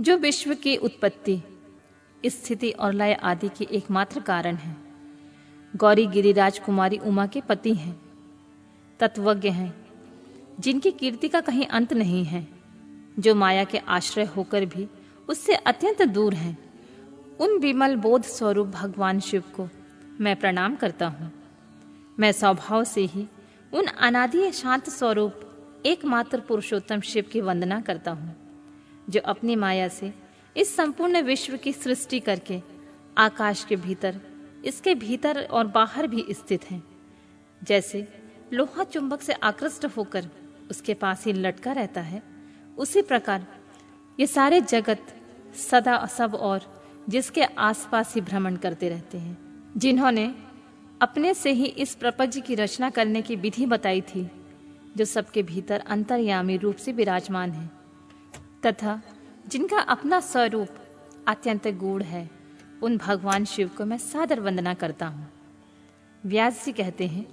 जो विश्व की उत्पत्ति, स्थिति और लय आदि के एकमात्र कारण है। गौरी गिरिराज कुमारी उमा के पति हैं, तत्वज्ञ हैं, जिनकी कीर्ति का कहीं अंत नहीं है। जो माया के आश्रय होकर भी उससे अत्यंत दूर हैं, उन विमल बोध स्वरूप भगवान शिव को मैं प्रणाम करता हूँ। मैं स्वभाव से ही उन अनादि शांत स्वरूप, एकमात्र पुरुषोत्तम शिव की वंदना करता हूँ। जो अपनी माया से इस संपूर्ण विश्व की सृष्टि करके आकाश के भीतर, इसके भीतर और बाहर भी स्थित हैं। जैसे लोहा चुंबक से आकृष्ट होकर उसके पास ही लटका रहता है, उसी प्रकार ये सारे जगत सदा सब और जिसके आसपास ही भ्रमण करते रहते हैं। जिन्होंने अपने से ही इस प्रपंच की रचना करने की विधि बताई थी, जो सबके भीतर अंतर्यामी रूप से विराजमान है। तथा जिनका अपना स्वरूप अत्यंत गूढ़ है, उन भगवान शिव को मैं सादर वंदना करता हूँ। व्यास जी कहते हैं,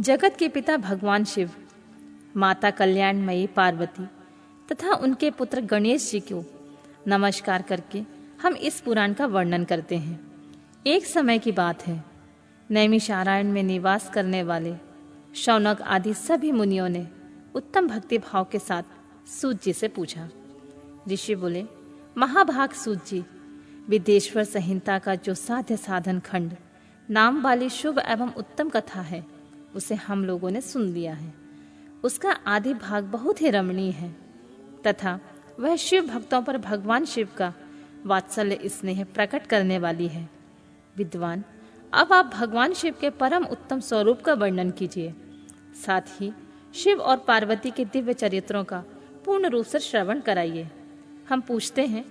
जगत के पिता भगवान शिव, माता कल्याणमयी पार्वती तथा उनके पुत्र गणेश जी को नमस्कार करके हम इस पुराण का वर्णन करते हैं। एक समय की बात है। नैमिषारायण में निवास करने वाले शौनक आदि सभी मुनियों ने उत्तम भक्ति भाव के साथ सूत जी से पूछा ऋषि बोले, महाभाग सूत जी विदेश्वर संहिता का जो साध्य साधन खंड, नाम वाली शुभ एवं उत्तम कथा है, उसे हम लोगों ने सुन लिया है। उसका आदि भाग बहुत ही रमणीय है, तथा वह शिव भक्तों पर भगवान शिव का वात्सल्य स्नेह प्रकट करने वाली है। विद्वान, अब आप भगवान शिव के परम उत्तम स्वरूप का वर्णन कीजिए। साथ ही शिव और पार्वती के दिव्य चरित्रों का पूर्ण रूप से श्रवण कराइए। हम पूछते हैं,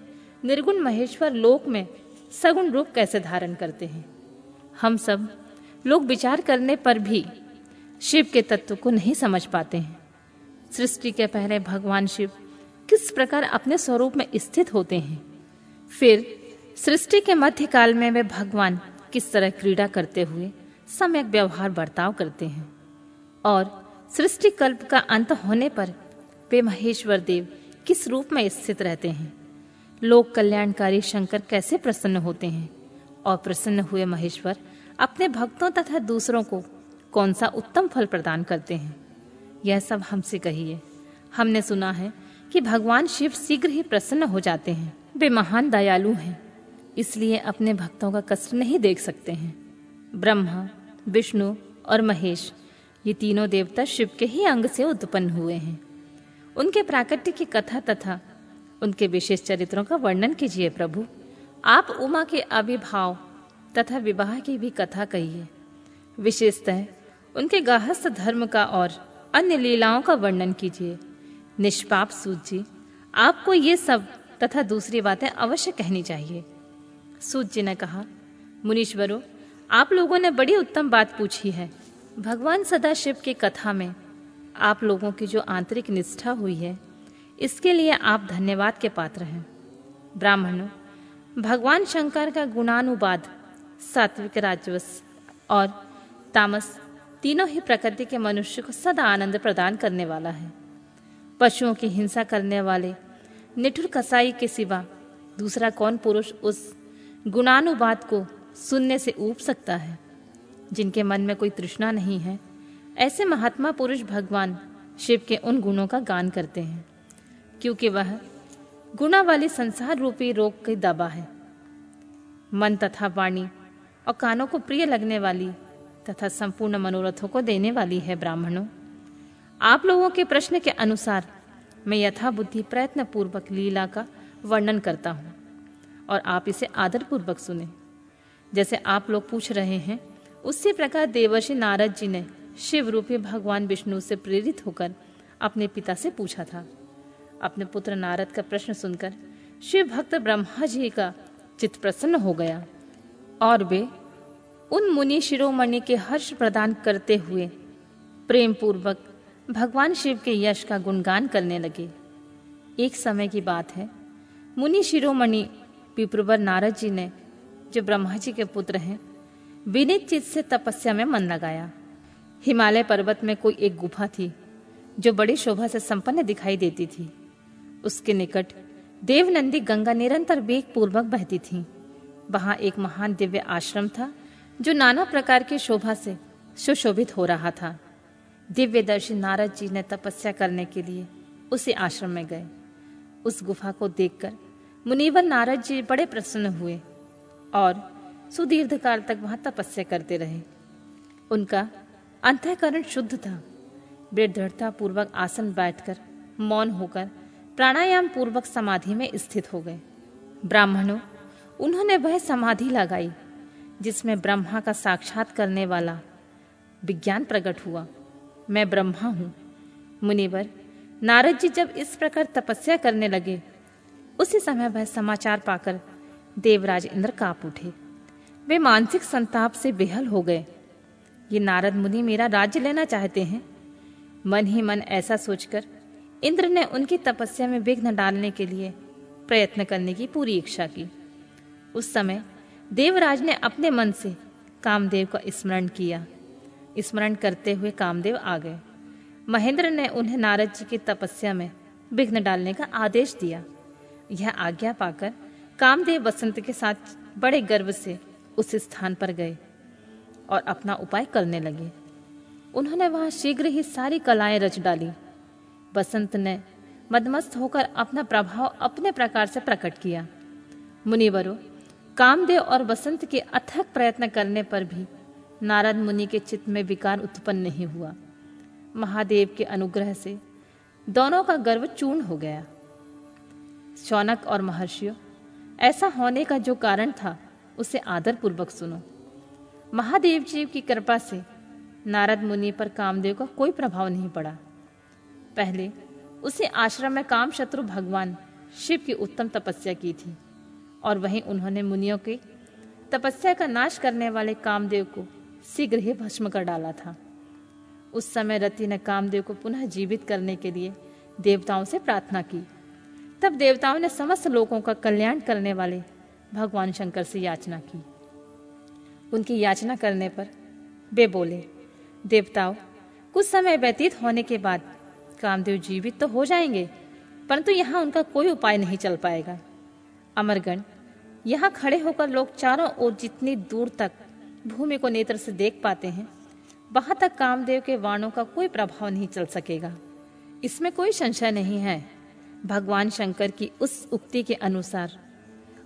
निर्गुण महेश्वर लोक में सगुण रूप कैसे धारण करते हैं? हम सब लोग विचार करने पर भी शिव के तत्व को नहीं समझ पाते हैं। सृष्टि के पहले भगवान शिव किस प्रकार अपने स्वरूप में स्थित होते हैं? फिर सृष्टि के मध्य काल में वे भगवान किस तरह क्रीड़ा करते हुए सम्यक व्यवहार बर्ताव करते हैं? और सृष्टि कल्प का अंत होने पर वे महेश्वर देव किस रूप में स्थित रहते हैं? लोक कल्याणकारी शंकर कैसे प्रसन्न होते हैं? और प्रसन्न हुए महेश्वर, अपने भक्तों तथा दूसरों को कौन सा उत्तम फल प्रदान करते हैं? यह सब हमसे कहिए। हमने सुना है कि भगवान शिव शीघ्र ही प्रसन्न हो जाते हैं। वे महान दयालु हैं, इसलिए अपने भक्तों का कष्ट नहीं देख सकते हैं। ब्रह्मा, विष्णु और महेश, ये तीनों देवता शिव के ही अंग से उत्पन्न हुए हैं। उनके प्राकृत्य की कथा तथा उनके विशेष चरित्रों का वर्णन कीजिए प्रभु। आप उमा के आविर्भाव तथा विवाह की भी कथा कहिए। विशेषतः उनके गाहस्थ धर्म का और अन्य लीलाओं का वर्णन कीजिए। निष्पाप सूत जी आपको ये सब तथा दूसरी बातें अवश्य कहनी चाहिए। सूत जी ने कहा, मुनीश्वरों, आप लोगों ने बड़ी उत्तम बात पूछी है। भगवान सदाशिव की कथा में आप लोगों की जो आंतरिक निष्ठा हुई है, इसके लिए आप धन्यवाद के पात्र हैं। ब्राह्मणों, भगवान शंकर का गुणानुवाद सात्विक राजवस और तामस तीनों ही प्रकृति के मनुष्य को सदा आनंद प्रदान करने वाला है। पशुओं की हिंसा करने वाले निठुर कसाई के सिवा दूसरा कौन पुरुष उस गुणानुवाद को सुनने से ऊब सकता है, जिनके मन में कोई तृष्णा नहीं है? ऐसे महात्मा पुरुष भगवान शिव के उन गुणों का गान करते हैं, क्योंकि वह गुणा वाली संसार रूपी रोग की दबा है। मन तथा वाणी और कानों को प्रिय लगने वाली तथा संपूर्ण मनोरथों को देने वाली है ब्राह्मणों। आप लोगों के प्रश्न के अनुसार मैं यथा बुद्धि प्रयत्न पूर्वक लीला का वर्णन करता हूँ और आप इसे आदर पूर्वक सुने। जैसे आप लोग पूछ रहे हैं, उसी प्रकार देवर्षि नारद जी ने शिव रूपी भगवान विष्णु से प्रेरित होकर अपने पिता से पूछा था। अपने पुत्र नारद का प्रश्न सुनकर शिव भक्त ब्रह्मा जी का चित्त प्रसन्न हो गया और वे उन मुनि शिरोमणि के हर्ष प्रदान करते हुए प्रेम पूर्वक भगवान शिव के यश का गुणगान करने लगे। एक समय की बात है, मुनि शिरोमणि पिप्रवर नारद जी ने, जो ब्रह्मा जी के पुत्र हैं, विनित चित से तपस्या में मन लगाया। हिमालय पर्वत में कोई एक गुफा थी, जो बड़ी शोभा से संपन्न दिखाई देती थी। उसके निकट देवनंदी गंगा निरंतर वेग पूर्वक बहती थी। वहाँ एक महान दिव्य आश्रम था, जो नाना प्रकार की शोभा से सुशोभित हो रहा था। दिव्य दर्शी नारद जी ने तपस्या करने के लिए उसी आश्रम में गए। उस गुफा को देखकर मुनिवर नारद जी बड़े प्रसन्न हुए और सुदीर्घ काल तक वहाँ तपस्या करते रहे। उनका अंतकरण शुद्ध था। वे दृढ़ता पूर्वक आसन बैठकर मौन होकर प्राणायाम पूर्वक समाधि में स्थित हो गए। ब्राह्मणों, उन्होंने वह समाधि लगाई, जिसमें ब्रह्मा का साक्षात करने वाला विज्ञान प्रकट हुआ। मैं ब्रह्मा हूँ। मुनिवर, नारद जी जब इस प्रकार तपस्या करने लगे, उसी समय वह समाचार पाकर देवराज इंद्र काप उठे। वे मानसिक संताप से बेहल हो गए। ये नारद मुनि मेरा राज्य लेना चाहते हैं। मन ही मन ऐसा सोचकर इंद्र ने उनकी तपस्या में विघ्न डालने के लिए प्रयत्न करने की पूरी इच्छा की। उस समय देवराज ने अपने मन से कामदेव का स्मरण किया। स्मरण करते हुए कामदेव आ गए। महेंद्र ने उन्हें नारद जी की तपस्या में विघ्न डालने का आदेश दिया। यह आज्ञा पाकर कामदेव बसंत के साथ बड़े गर्व से उस स्थान पर गए। और अपना उपाय करने लगे। उन्होंने वहाँ शीघ्र ही सारी कलाएँ रच डाली। बसंत ने मदमस्त होकर अपना प्रभाव अपने प्रकार से प्रकट किया। मुनिवरों, कामदेव और बसंत के अथक प्रयत्न करने पर भी नारद मुनि के चित्त में विकार उत्पन्न नहीं हुआ। महादेव के अनुग्रह से दोनों का गर्व चूर्ण हो गया। शौनक और महर्षियों, ऐसा होने का जो कारण था, उसे आदरपूर्वक सुनो। महादेव जी की कृपा से नारद मुनि पर कामदेव का कोई प्रभाव नहीं पड़ा। पहले उसे आश्रम में काम शत्रु भगवान शिव की उत्तम तपस्या की थी और वहीं उन्होंने मुनियों के तपस्या का नाश करने वाले कामदेव को शीघ्र ही भस्म कर डाला था। उस समय रति ने कामदेव को पुनः जीवित करने के लिए देवताओं से प्रार्थना की। तब देवताओं ने समस्त लोगों का कल्याण करने वाले भगवान शंकर से याचना की। उनकी याचना करने पर। वे बोले, देवताओं, कुछ समय व्यतीत होने के बाद कामदेव जीवित तो हो जाएँगे, परंतु यहाँ उनका कोई उपाय नहीं चल पाएगा। अमरगण, यहाँ खड़े होकर लोग चारों ओर जितनी दूर तक भूमि को नेत्र से देख पाते हैं, वहाँ तक कामदेव के वाणों का कोई प्रभाव नहीं चल सकेगा। इसमें कोई संशय नहीं है। भगवान शंकर की उस उक्ति के अनुसार,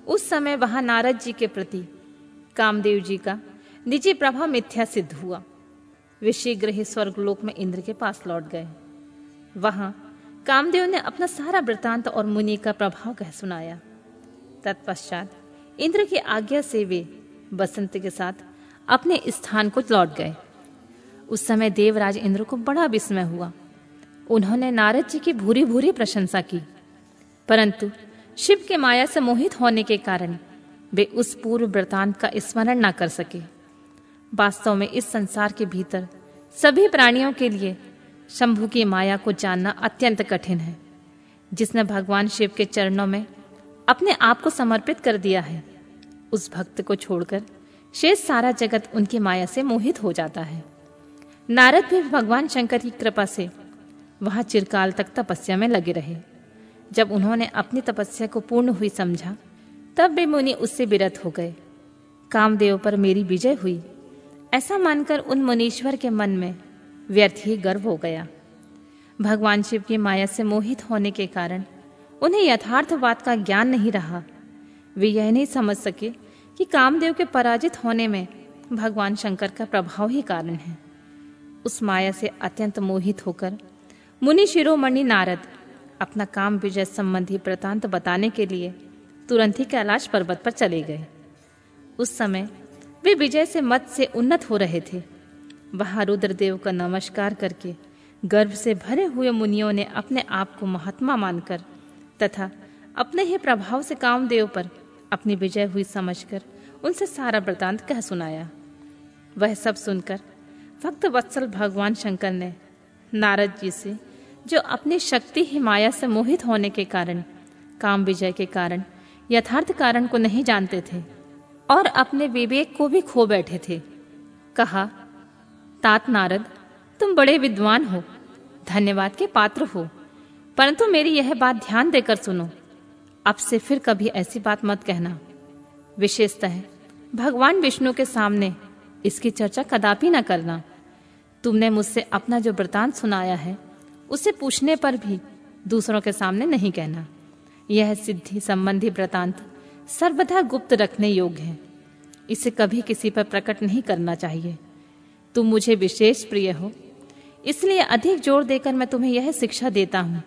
उस समय वहाँ नारद जी के प्रति कामदेव जी का निजी प्रभाव मिथ्या सिद्ध हुआ। वे शीघ्र ही स्वर्गलोक में इंद्र के पास लौट गए। वहाँ कामदेव ने अपना सारा वृतांत और मुनि का प्रभाव कह सुनाया। तत्पश्चात इंद्र की आज्ञा से वे बसंत के साथ अपने स्थान को लौट गए। उस समय देवराज इंद्र को बड़ा विस्मय हुआ। उन्होंने नारद जी की भूरी भूरी प्रशंसा की। परंतु शिव के माया से मोहित होने के कारण वे उस पूर्व वृतांत का स्मरण न कर सके। वास्तव में इस संसार के भीतर सभी प्राणियों के लिए शंभु की माया को जानना अत्यंत कठिन है, जिसने भगवान शिव के चरणों में अपने आप को समर्पित कर दिया है। उस भक्त को छोड़कर शेष सारा जगत उनकी माया से मोहित हो जाता है। नारद भी भगवान शंकर की कृपा से वहाँ चिरकाल तक तपस्या में लगे रहे, जब उन्होंने अपनी तपस्या को पूर्ण हुई समझा तब वे मुनि उससे विरत हो गए। कामदेव पर मेरी विजय हुई। ऐसा मानकर उन मुनीश्वर के मन में व्यर्थ ही गर्व हो गया। भगवान शिव की माया से मोहित होने के कारण उन्हें यथार्थ बात का ज्ञान नहीं रहा। वे यह नहीं समझ सके कि कामदेव के पराजित होने में भगवान शंकर का प्रभाव ही कारण है। उस माया से अत्यंत मोहित होकर मुनि शिरोमणि नारद अपना काम विजय संबंधी वृतांत बताने के लिए तुरंत ही कैलाश पर्वत पर चले गए। उस समय वे विजय से मत से उन्नत हो रहे थे। वहाँ रुद्रदेव का नमस्कार करके गर्भ से भरे हुए मुनियों ने अपने आप को महात्मा मानकर तथा अपने ही प्रभाव से कामदेव पर अपनी विजय हुई समझकर उनसे सारा वृतांत कह सुनाया। वह सब सुनकर भक्त वत्सल भगवान शंकर ने नारद जी से, जो अपनी शक्ति ही माया से मोहित होने के कारण, काम विजय के कारण यथार्थ कारण को नहीं जानते थे और अपने विवेक को भी खो बैठे थे। कहा, तात नारद, तुम बड़े विद्वान हो, धन्यवाद के पात्र हो, परंतु मेरी यह बात ध्यान देकर सुनो। अब से फिर कभी ऐसी बात मत कहना। विशेषतः भगवान विष्णु के सामने इसकी चर्चा कदापि न करना। तुमने मुझसे अपना जो वृतांत सुनाया है, उसे पूछने पर भी दूसरों के सामने नहीं कहना। यह सिद्धि संबंधी वृतांत सर्वथा गुप्त रखने योग्य है। इसे कभी किसी पर प्रकट नहीं करना चाहिए। तुम मुझे विशेष प्रिय हो। इसलिए अधिक ज़ोर देकर मैं तुम्हें यह शिक्षा देता हूँ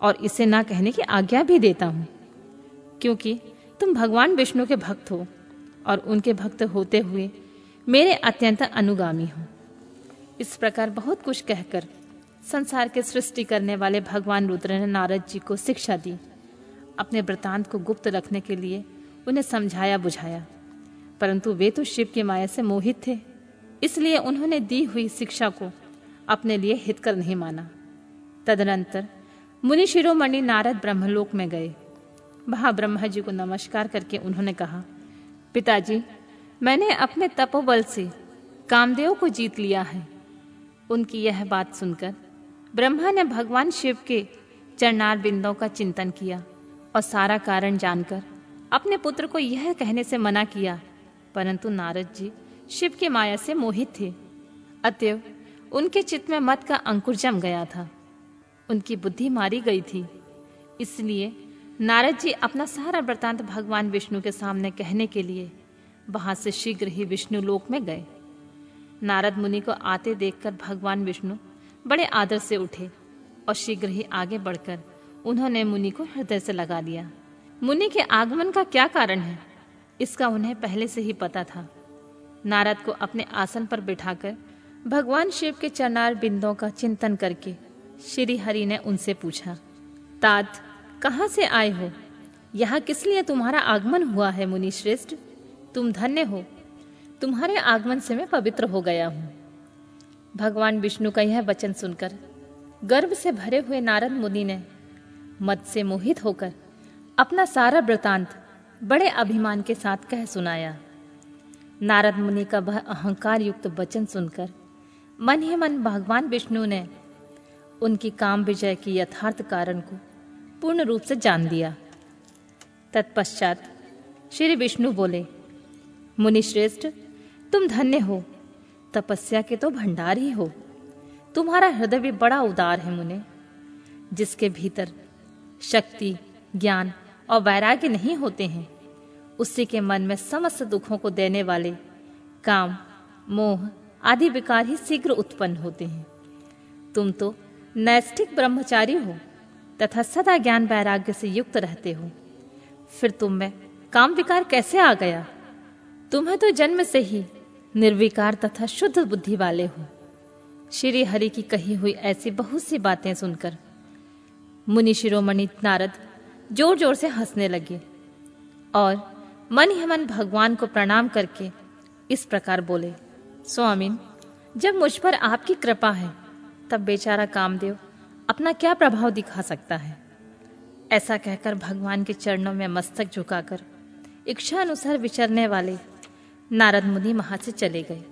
और इसे ना कहने की आज्ञा भी देता हूँ। क्योंकि तुम भगवान विष्णु के भक्त हो और उनके भक्त होते हुए मेरे अत्यंत अनुगामी हो। इस प्रकार बहुत कुछ कहकर संसार के सृष्टि करने वाले भगवान रुद्र ने नारद जी को शिक्षा दी। अपने वृतांत को गुप्त रखने के लिए उन्हें समझाया, बुझाया। परंतु वे तो शिव की माया से मोहित थे, इसलिए उन्होंने दी हुई शिक्षा को अपने लिए हितकर नहीं माना। तदनंतर मुनि शिरोमणि नारद ब्रह्मलोक में गए। वहाँ ब्रह्मा जी को नमस्कार करके उन्होंने कहा, पिताजी, मैंने अपने तपोबल से कामदेव को जीत लिया है। उनकी यह बात सुनकर ब्रह्मा ने भगवान शिव के चरणार बिंदों का चिंतन किया। और सारा कारण जानकर अपने पुत्र को यह कहने से मना किया, परंतु नारद जी शिव की माया से मोहित थे। अतएव उनके चित्त में मत का अंकुर जम गया था। उनकी बुद्धि मारी गई थी। इसलिए नारद जी अपना सारा वृतांत भगवान विष्णु के सामने कहने के लिए वहाँ से शीघ्र ही विष्णु लोक में गए। नारद मुनि को आते देखकर भगवान विष्णु बड़े आदर से उठे और शीघ्र ही आगे बढ़कर उन्होंने मुनि को हृदय से लगा दिया। मुनि के आगमन का क्या कारण है? इसका उन्हें पहले से ही पता था। नारद को अपने आसन पर बिठाकर भगवान शिव के चरनार बिंदों का चिंतन करके श्री हरि ने उनसे पूछा, तात, कहाँ से आए हो? यहाँ किस लिए तुम्हारा आगमन हुआ है मुनि श्रेष्ठ? तुम धन्य हो। तुम्हारे आगमन से मैं पवित्र हो गया हूँ। भगवान विष्णु का यह वचन सुनकर गर्व से भरे हुए नारद मुनि ने मत से मोहित होकर अपना सारा वृतांत बड़े अभिमान के साथ कह सुनाया। नारद मुनि का वह अहंकार युक्त वचन सुनकर मन ही मन भगवान विष्णु ने उनकी काम विजय की यथार्थ कारण को पूर्ण रूप से जान लिया। तत्पश्चात श्री विष्णु बोले, मुनि श्रेष्ठ, तुम धन्य हो। तपस्या के तो भंडार ही हो। तुम्हारा हृदय भी बड़ा उदार है मुने, जिसके भीतर शक्ति, ज्ञान और वैराग्य नहीं होते हैं। उसी के मन में समस्त दुखों को देने वाले काम, मोह आदि विकार ही शीघ्र उत्पन्न होते हैं। तुम तो नैष्ठिक ब्रह्मचारी हो तथा सदा ज्ञान वैराग्य से युक्त रहते हो। फिर तुम में काम विकार कैसे आ गया? तुम्हें तो जन्म से ही निर्विकार तथा शुद्ध बुद्धि वाले हो। श्री हरि की कही हुई ऐसी बहुत सी बातें सुनकर मुनि शिरोमणि नारद ज़ोर ज़ोर से हंसने लगे और मन ही मन भगवान को प्रणाम करके इस प्रकार बोले स्वामीन जब मुझ पर आपकी कृपा है, तब बेचारा कामदेव अपना क्या प्रभाव दिखा सकता है? ऐसा कहकर भगवान के चरणों में मस्तक झुकाकर इच्छा अनुसार विचरने वाले नारद मुनि वहाँ से चले गए।